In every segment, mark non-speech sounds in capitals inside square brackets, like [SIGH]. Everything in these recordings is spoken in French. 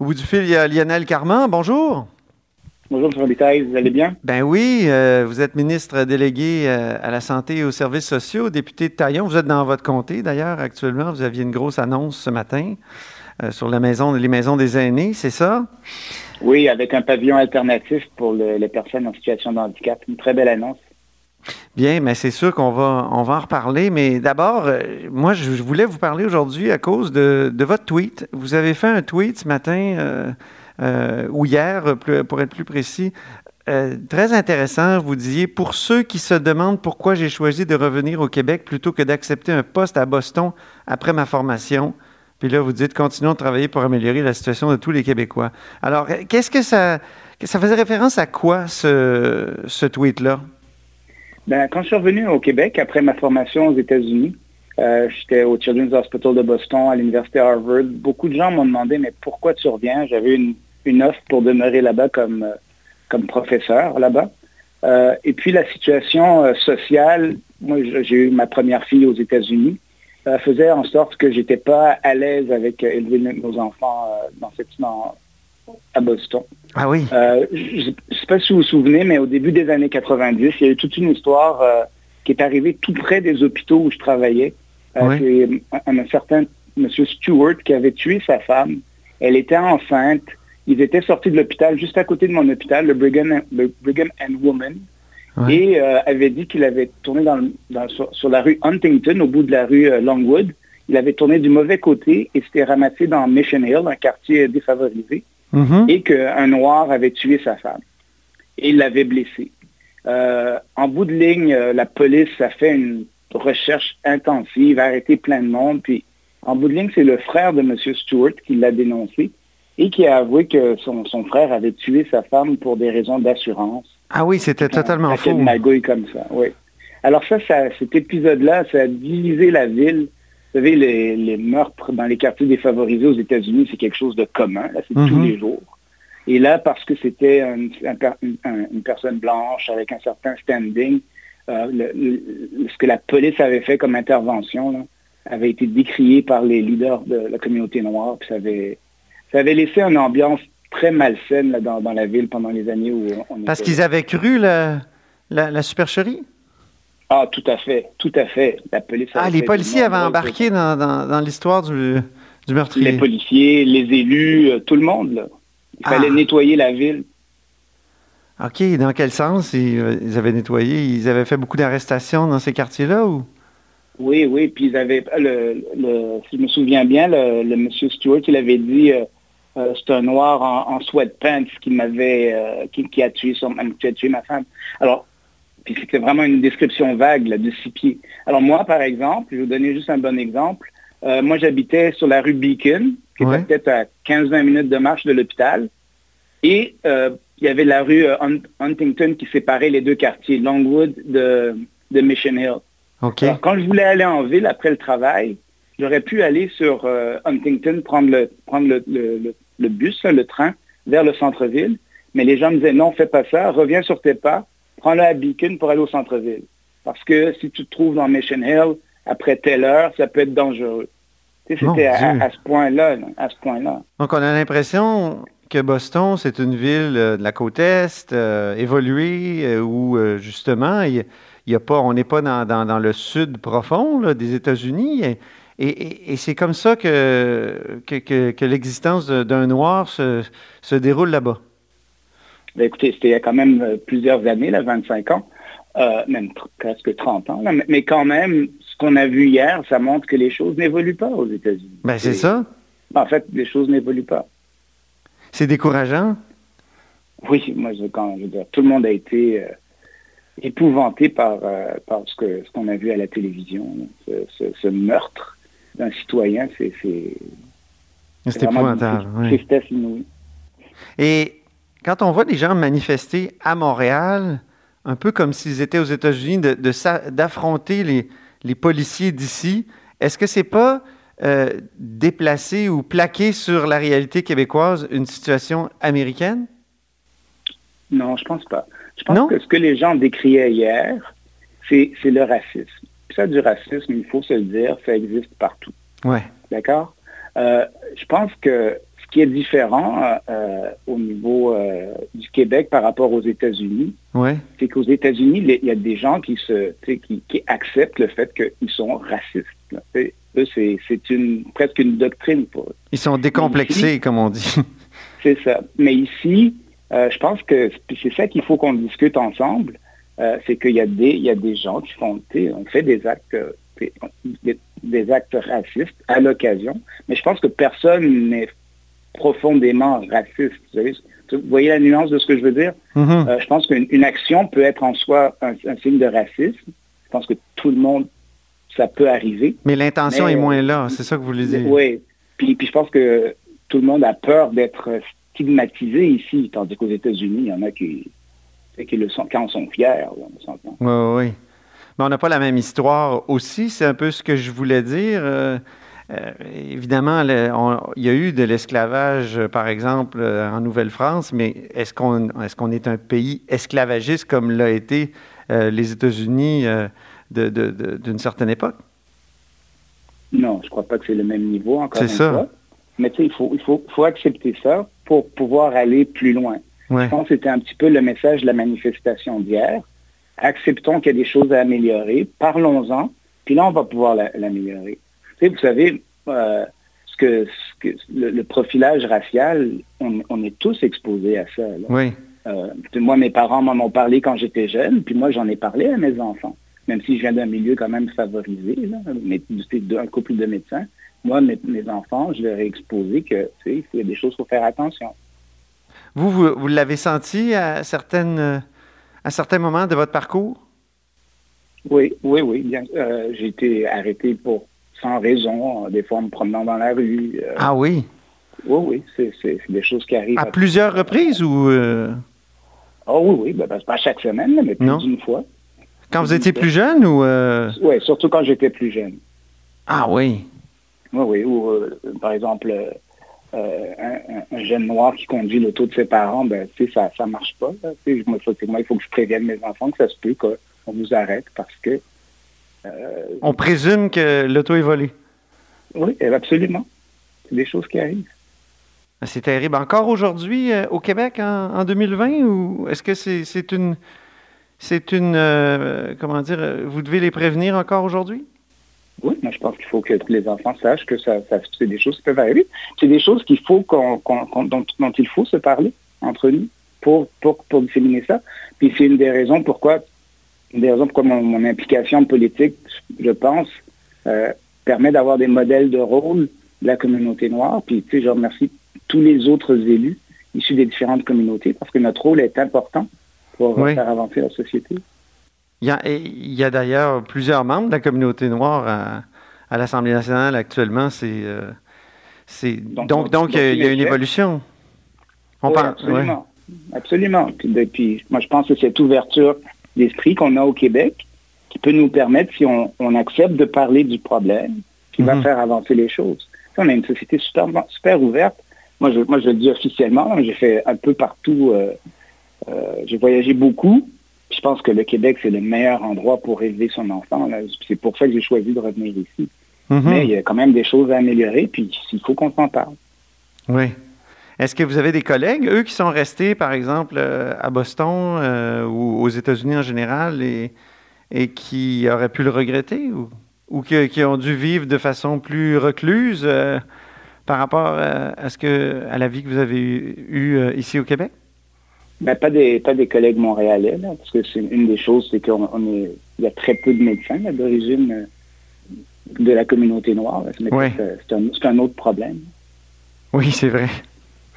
Au bout du fil, il y a Lionel Carman. Bonjour. Bonjour, M. Robitaille, vous allez bien? Ben oui, euh, vous êtes ministre délégué euh, à la santé et aux services sociaux, député de Taillon. Vous êtes dans votre comté, d'ailleurs, actuellement. Vous aviez une grosse annonce ce matin euh, sur la maison, les maisons des aînés, c'est ça? Oui, avec un pavillon alternatif pour les personnes en situation de handicap. Une très belle annonce. Bien, mais c'est sûr qu'on va, on va en reparler. Mais d'abord, moi, je voulais vous parler aujourd'hui à cause de, votre tweet. Vous avez fait un tweet ce matin euh, ou hier, pour être plus précis. Euh, très intéressant, vous disiez, pour ceux qui se demandent pourquoi j'ai choisi de revenir au Québec plutôt que d'accepter un poste à Boston après ma formation. Puis là, vous dites, continuons de travailler pour améliorer la situation de tous les Québécois. Alors, qu'est-ce que ça... Ça faisait référence à quoi, ce tweet-là? Ben, quand je suis revenu au Québec après ma formation aux États-Unis, euh, j'étais au Children's Hospital de Boston, à l'Université Harvard. Beaucoup de gens m'ont demandé, mais pourquoi tu reviens? J'avais une offre pour demeurer là-bas comme, euh, professeur là-bas. Euh, et puis la situation sociale, moi j'ai eu ma première fille aux États-Unis, faisait en sorte que j'étais pas à l'aise avec élever nos enfants dans cette à Boston. Ah oui. je ne sais pas si vous vous souvenez, mais au début des années 90, il y a eu toute une histoire qui est arrivée tout près des hôpitaux où je travaillais. C'est un, un, certain monsieur Stewart qui avait tué sa femme. Elle était enceinte. Ils étaient sortis de l'hôpital, juste à côté de mon hôpital, le Brigham, and Woman, et euh, avait dit qu'il avait tourné sur, la rue Huntington, au bout de la rue euh, Longwood. Il avait tourné du mauvais côté et s'était ramassé dans Mission Hill, un quartier défavorisé, mm-hmm. et qu'un noir avait tué sa femme. Et l'avait blessé. Euh, en bout de ligne, la police a fait une recherche intensive, a arrêté plein de monde, puis en bout de ligne, c'est le frère de M. Stewart qui l'a dénoncé et qui a avoué que son, frère avait tué sa femme pour des raisons d'assurance. Ah oui, c'était totalement faux. Une magouille comme ça, oui. Alors ça, cet épisode-là, ça a divisé la ville. Vous savez, les, meurtres dans les quartiers défavorisés aux États-Unis, c'est quelque chose de commun, c'est tous mhm. les jours. Et là, parce que c'était une personne blanche avec un certain standing, euh, ce que la police avait fait comme intervention avait été décrié par les leaders de la communauté noire, puis ça avait ça avait laissé une ambiance très malsaine là, dans, la ville pendant les années où on Parce qu'ils avaient cru la, la, supercherie? Ah, tout à fait, tout à fait. La police ah, les policiers avaient embarqué dans, l'histoire du, du, meurtrier. Les policiers, les élus, euh, tout le monde. Là. Il fallait ah. nettoyer la ville. OK, dans quel sens? Ils, avaient nettoyé? Ils avaient fait beaucoup d'arrestations dans ces quartiers-là ou? Oui, oui, puis ils avaient, le, si je me souviens bien, le, monsieur Stewart, il avait dit... Euh, euh, c'est un noir en, sweatpants qui m'avait, euh, qui, a tué son, qui a tué ma femme. Alors, puis c'était vraiment une description vague là, de six pieds. Alors moi, par exemple, je vais vous donner juste un bon exemple. Euh, moi, j'habitais sur la rue Beacon, qui était peut-être à 15-20 minutes de marche de l'hôpital. Et il y avait la rue Huntington qui séparait les deux quartiers, Longwood de, de Mission Hill. Alors, quand je voulais aller en ville après le travail, j'aurais pu aller sur Huntington, prendre le, prendre le, le bus, le train, vers le centre-ville. Mais les gens me disaient, non, fais pas ça, reviens sur tes pas, prends-le à Beacon pour aller au centre-ville. Parce que si tu te trouves dans Mission Hill, après telle heure, ça peut être dangereux. C'était à, ce point-là, à ce point-là. Donc, on a l'impression que Boston, c'est une ville euh, de la côte Est, euh, évoluée, euh, où justement, il y, a pas, on n'est pas dans, le sud profond des États-Unis. Et, c'est comme ça que, que, l'existence d'un noir se, se déroule là-bas. Ben, écoutez, c'était il y a quand même euh, plusieurs années, là, 25 ans, euh, même presque 30 ans. mais quand même, ce qu'on a vu hier, ça montre que les choses n'évoluent pas aux États-Unis. Ben, c'est ça. En fait, les choses n'évoluent pas. C'est décourageant? Oui, moi, je, quand, je veux dire, tout le monde a été... Euh, épouvanté par, par ce qu'on ce a vu à la télévision, ce meurtre d'un citoyen, c'est... C'est épouvantable. Tristesse inouïe. Et quand on voit des gens manifester à Montréal, un peu comme s'ils étaient aux États-Unis, d'affronter de, les, les, policiers d'ici, est-ce que c'est pas euh, déplacer ou plaquer sur la réalité québécoise une situation américaine? Non, je pense pas. Je pense que ce que les gens décriaient hier, c'est le racisme. Ça, du racisme, il faut se le dire, ça existe partout. Ouais. D'accord? Euh, je pense que qui est différent euh, au niveau du Québec par rapport aux États-Unis, ouais. c'est qu'aux États-Unis, il y a des gens qui, se, qui, qui acceptent le fait qu'ils sont racistes c'est une presque une doctrine pour eux. Ils sont décomplexés, comme on dit. [LAUGHS] C'est ça. Mais ici, euh, je pense que c'est ça qu'il faut qu'on discute ensemble. Euh, c'est qu'il y a des il y a des gens qui font on fait des actes des, actes racistes à l'occasion, mais je pense que personne n'est profondément raciste. Vous, voyez la nuance de ce que je veux dire? Mm-hmm. Euh, je pense qu'une action peut être en soi un, signe de racisme. Je pense que tout le monde ça peut arriver. Mais l'intention est moins là, c'est ça que vous voulez dire? Oui. Puis, puis je pense que tout le monde a peur d'être stigmatisé ici, tandis qu'aux États-Unis, il y en a qui, qui le sont quand on sont fiers. Oui, oui. Mais on n'a pas la même histoire aussi, c'est un peu ce que je voulais dire. Euh, euh, évidemment, il y a eu de l'esclavage, par exemple, euh, en Nouvelle-France, mais est-ce qu'on est, est un pays esclavagiste comme l'a été les États-Unis d'une certaine époque? Non, je ne crois pas que c'est le même niveau, encore une ça. fois. Mais tu sais, il, faut, il faut, faut, accepter ça pour pouvoir aller plus loin. Je pense que c'était un petit peu le message de la manifestation d'hier. Acceptons qu'il y a des choses à améliorer, parlons-en, puis là, on va pouvoir l'améliorer. Vous savez, euh, ce que, ce que le, profilage racial, on, est tous exposés à ça. Oui. Euh, moi, mes parents m'en ont parlé quand j'étais jeune, puis moi, j'en ai parlé à mes enfants même si je viens d'un milieu quand même favorisé, mais d'un couple de médecins, moi, mes, enfants, je leur ai exposé que, il y a des choses qu'il faut faire attention. Vous, vous, l'avez senti à, certaines, à certains moments de votre parcours? Oui, oui, oui. Euh, j'ai été arrêté pour sans raison, des fois en me promenant dans la rue. Euh. ah oui? Oui, oui, c'est des choses qui arrivent. À, plusieurs reprises ou... Oh oui, oui, ben, ben, pas chaque semaine, mais plus d'une fois. Quand vous étiez plus jeune ou... Euh? Oui, surtout quand j'étais plus jeune. Ah oui. Oui, oui. Ou euh, par exemple, euh, un, jeune noir qui conduit l'auto de ses parents, ben, tu sais, ça ne marche pas. Moi, il faut que je prévienne mes enfants que ça se peut qu'on nous arrête parce que... On présume que l'auto est volée. Oui, absolument. C'est des choses qui arrivent. Ah, c'est terrible. Encore aujourd'hui au Québec en, en 2020 ou est-ce que c'est une c'est une, euh, comment dire, euh, vous devez les prévenir encore aujourd'hui? Oui, moi je pense qu'il faut que les enfants sachent que ça, c'est des choses qui peuvent arriver. C'est des choses qu'il faut qu'on, dont, il faut se parler entre nous pour, pour, pour disséminer ça. Puis c'est une des raisons pourquoi, une des raisons pourquoi mon, implication politique, je pense, euh, permet d'avoir des modèles de rôle de la communauté noire. Puis tu sais, je remercie tous les autres élus issus des différentes communautés parce que notre rôle est important pour faire avancer la société. Il y a, d'ailleurs plusieurs membres de la communauté noire à, l'Assemblée nationale actuellement. C'est, euh, donc, donc, il y a une évolution. On parle, absolument. Absolument. Puis, moi, je pense que cette ouverture d'esprit qu'on a au Québec, qui peut nous permettre, si on, accepte de parler du problème, qui va mhm. faire avancer les choses. on a une société super, super ouverte. Moi je, moi, je le dis officiellement, j'ai fait un peu partout euh, euh, j'ai voyagé beaucoup. Je pense que le Québec, c'est le meilleur endroit pour élever son enfant. C'est pour ça que j'ai choisi de revenir ici. Mm-hmm. Mais il y a quand même des choses à améliorer, puis il faut qu'on s'en parle. Oui. Est-ce que vous avez des collègues, eux, qui sont restés, par exemple, euh, à Boston euh, ou aux États-Unis en général et, et qui auraient pu le regretter ou, ou qui, ont dû vivre de façon plus recluse par rapport à, ce que, à la vie que vous avez eue ici au Québec? Ben, pas des pas des collègues montréalais, parce que c'est une des choses, c'est qu'on est il y a très peu de médecins d'origine euh, de la communauté noire. C'est un, autre problème. Oui, c'est vrai.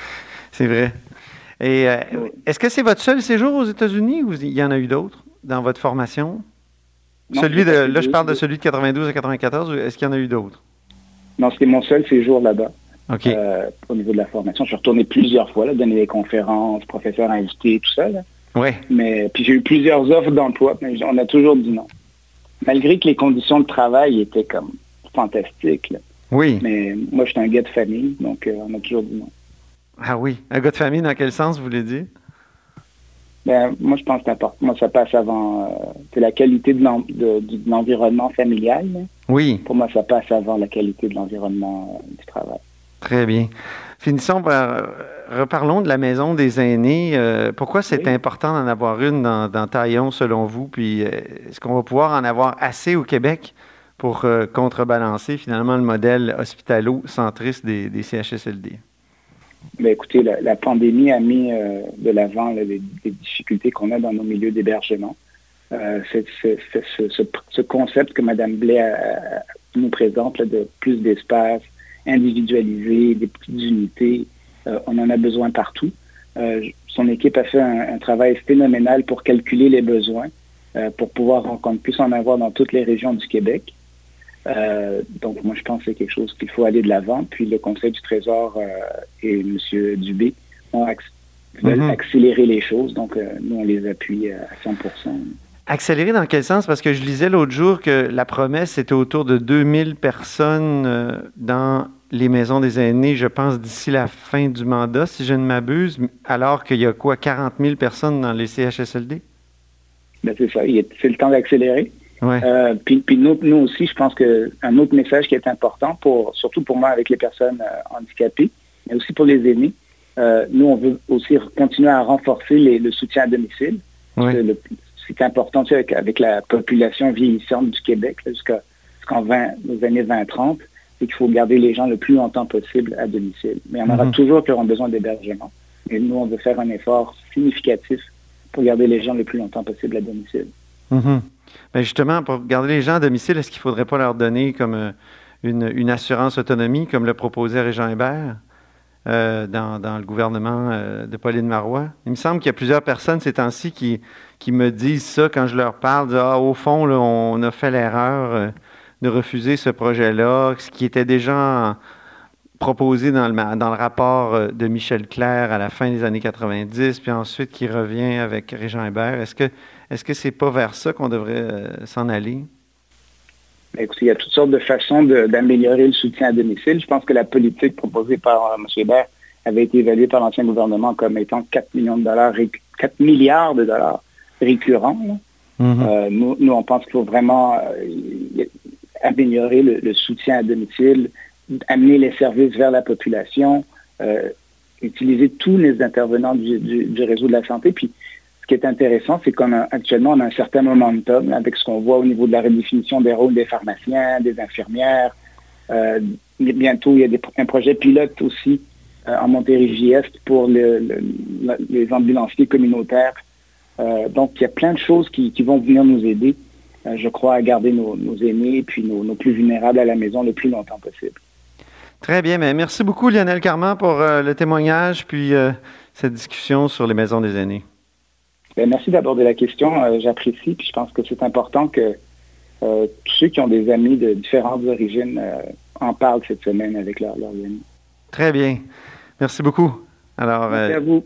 [LAUGHS] C'est vrai. Et euh, est-ce que c'est votre seul séjour aux États-Unis ou il y en a eu d'autres dans votre formation? celui de, là, je parle de celui de 92 à 94. Est-ce qu'il y en a eu d'autres? Non, c'était mon seul séjour là-bas. au niveau de la formation. Je suis retourné plusieurs fois, là, donner des conférences, professeurs invités, tout ça. Là. Ouais. Mais puis j'ai eu plusieurs offres d'emploi, mais on a toujours dit non. Malgré que les conditions de travail étaient comme fantastiques. Oui. Mais moi, je suis un gars de famille, donc euh, on a toujours dit non. Ah oui. Un gars de famille, dans quel sens vous voulez dire? Ben, moi, je pense que Moi, ça passe avant. Euh, c'est la qualité de l'environnement familial. Oui. Pour moi, ça passe avant la qualité de l'environnement euh, du travail. Très bien. Finissons par. reparlons de la maison des aînés. pourquoi c'est important d'en avoir une dans, dans, Taillon, selon vous? Puis, est-ce qu'on va pouvoir en avoir assez au Québec pour contrebalancer finalement le modèle hospitalo-centriste des, des CHSLD? Ben, écoutez, la, pandémie a mis euh, de l'avant les, difficultés qu'on a dans nos milieux d'hébergement. Euh, ce, concept que Mme Blais nous présente de plus d'espace individualisé, des petites unités, euh, on en a besoin partout. son équipe a fait un, travail phénoménal pour calculer les besoins, pour pouvoir encore plus en avoir dans toutes les régions du Québec. Euh, donc, moi, je pense que c'est quelque chose qu'il faut aller de l'avant. Puis, le Conseil du Trésor euh, et M. Dubé ont veulent mhm. accélérer les choses. Donc, euh, nous, on les appuie à 100% Accélérer dans quel sens? Parce que je lisais l'autre jour que la promesse était autour de 2000 personnes dans les maisons des aînés, je pense, d'ici la fin du mandat, si je ne m'abuse, alors qu'il y a quoi, 40 000 personnes dans les CHSLD? Ben, c'est ça. C'est le temps d'accélérer. Euh, puis, nous, aussi, je pense qu'un autre message qui est important, pour, surtout pour moi avec les personnes euh, handicapées, mais aussi pour les aînés, euh, nous, on veut aussi continuer à renforcer le soutien à domicile. C'est important avec, avec, la population vieillissante du Québec jusqu'en aux années 20-30, c'est qu'il faut garder les gens le plus longtemps possible à domicile. Mais on aura mhm. toujours qui auront besoin d'hébergement. Et nous, on veut faire un effort significatif pour garder les gens le plus longtemps possible à domicile. Mhm. Ben, justement, pour garder les gens à domicile, est-ce qu'il ne faudrait pas leur donner comme euh, une, assurance autonomie, comme le proposait Régent Hébert euh, dans, le gouvernement euh, de Pauline Marois? Il me semble qu'il y a plusieurs personnes ces temps-ci qui, me disent ça quand je leur parle. ah, au fond, on a fait l'erreur de refuser ce projet-là, ce qui était déjà proposé dans le, dans le rapport de Michel Clair à la fin des années 90, puis ensuite qui revient avec Régent Hébert. Est-ce que est-ce que c'est pas vers ça qu'on devrait euh, s'en aller? Ben, écoutez, il y a toutes sortes de façons d'améliorer le soutien à domicile. Je pense que la politique proposée par euh, M. Hébert avait été évaluée par l'ancien gouvernement comme étant 4 millions de dollars, 4 milliards de dollars récurrents. Mm-hmm. Euh, nous, on pense qu'il faut vraiment améliorer le, soutien à domicile, amener les services vers la population, utiliser tous les intervenants du, du, réseau de la santé. Puis qui est intéressant, c'est qu'on actuellement on a un certain momentum avec ce qu'on voit au niveau de la redéfinition des rôles des pharmaciens, des infirmières. Euh, bientôt, il y a un projet pilote aussi euh, en Montérégie-Est pour les ambulanciers communautaires. Euh, donc, il y a plein de choses qui, vont venir nous aider, je crois, à garder nos, aînés et puis nos, nos, plus vulnérables à la maison le plus longtemps possible. Très bien, mais merci beaucoup Lionel Carman pour le témoignage puis cette discussion sur les maisons des aînés. Ben, merci d'aborder la question. Euh, j'apprécie. Puis je pense que c'est important que euh, tous ceux qui ont des amis de différentes origines euh, en parlent cette semaine avec leurs amis. Très bien. Merci beaucoup. Alors, Merci à vous.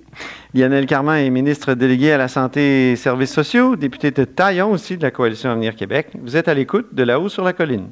Lionel Carman est ministre délégué à la santé et services sociaux, député de Taillon aussi de la Coalition Avenir Québec. Vous êtes à l'écoute de là-haut sur la colline.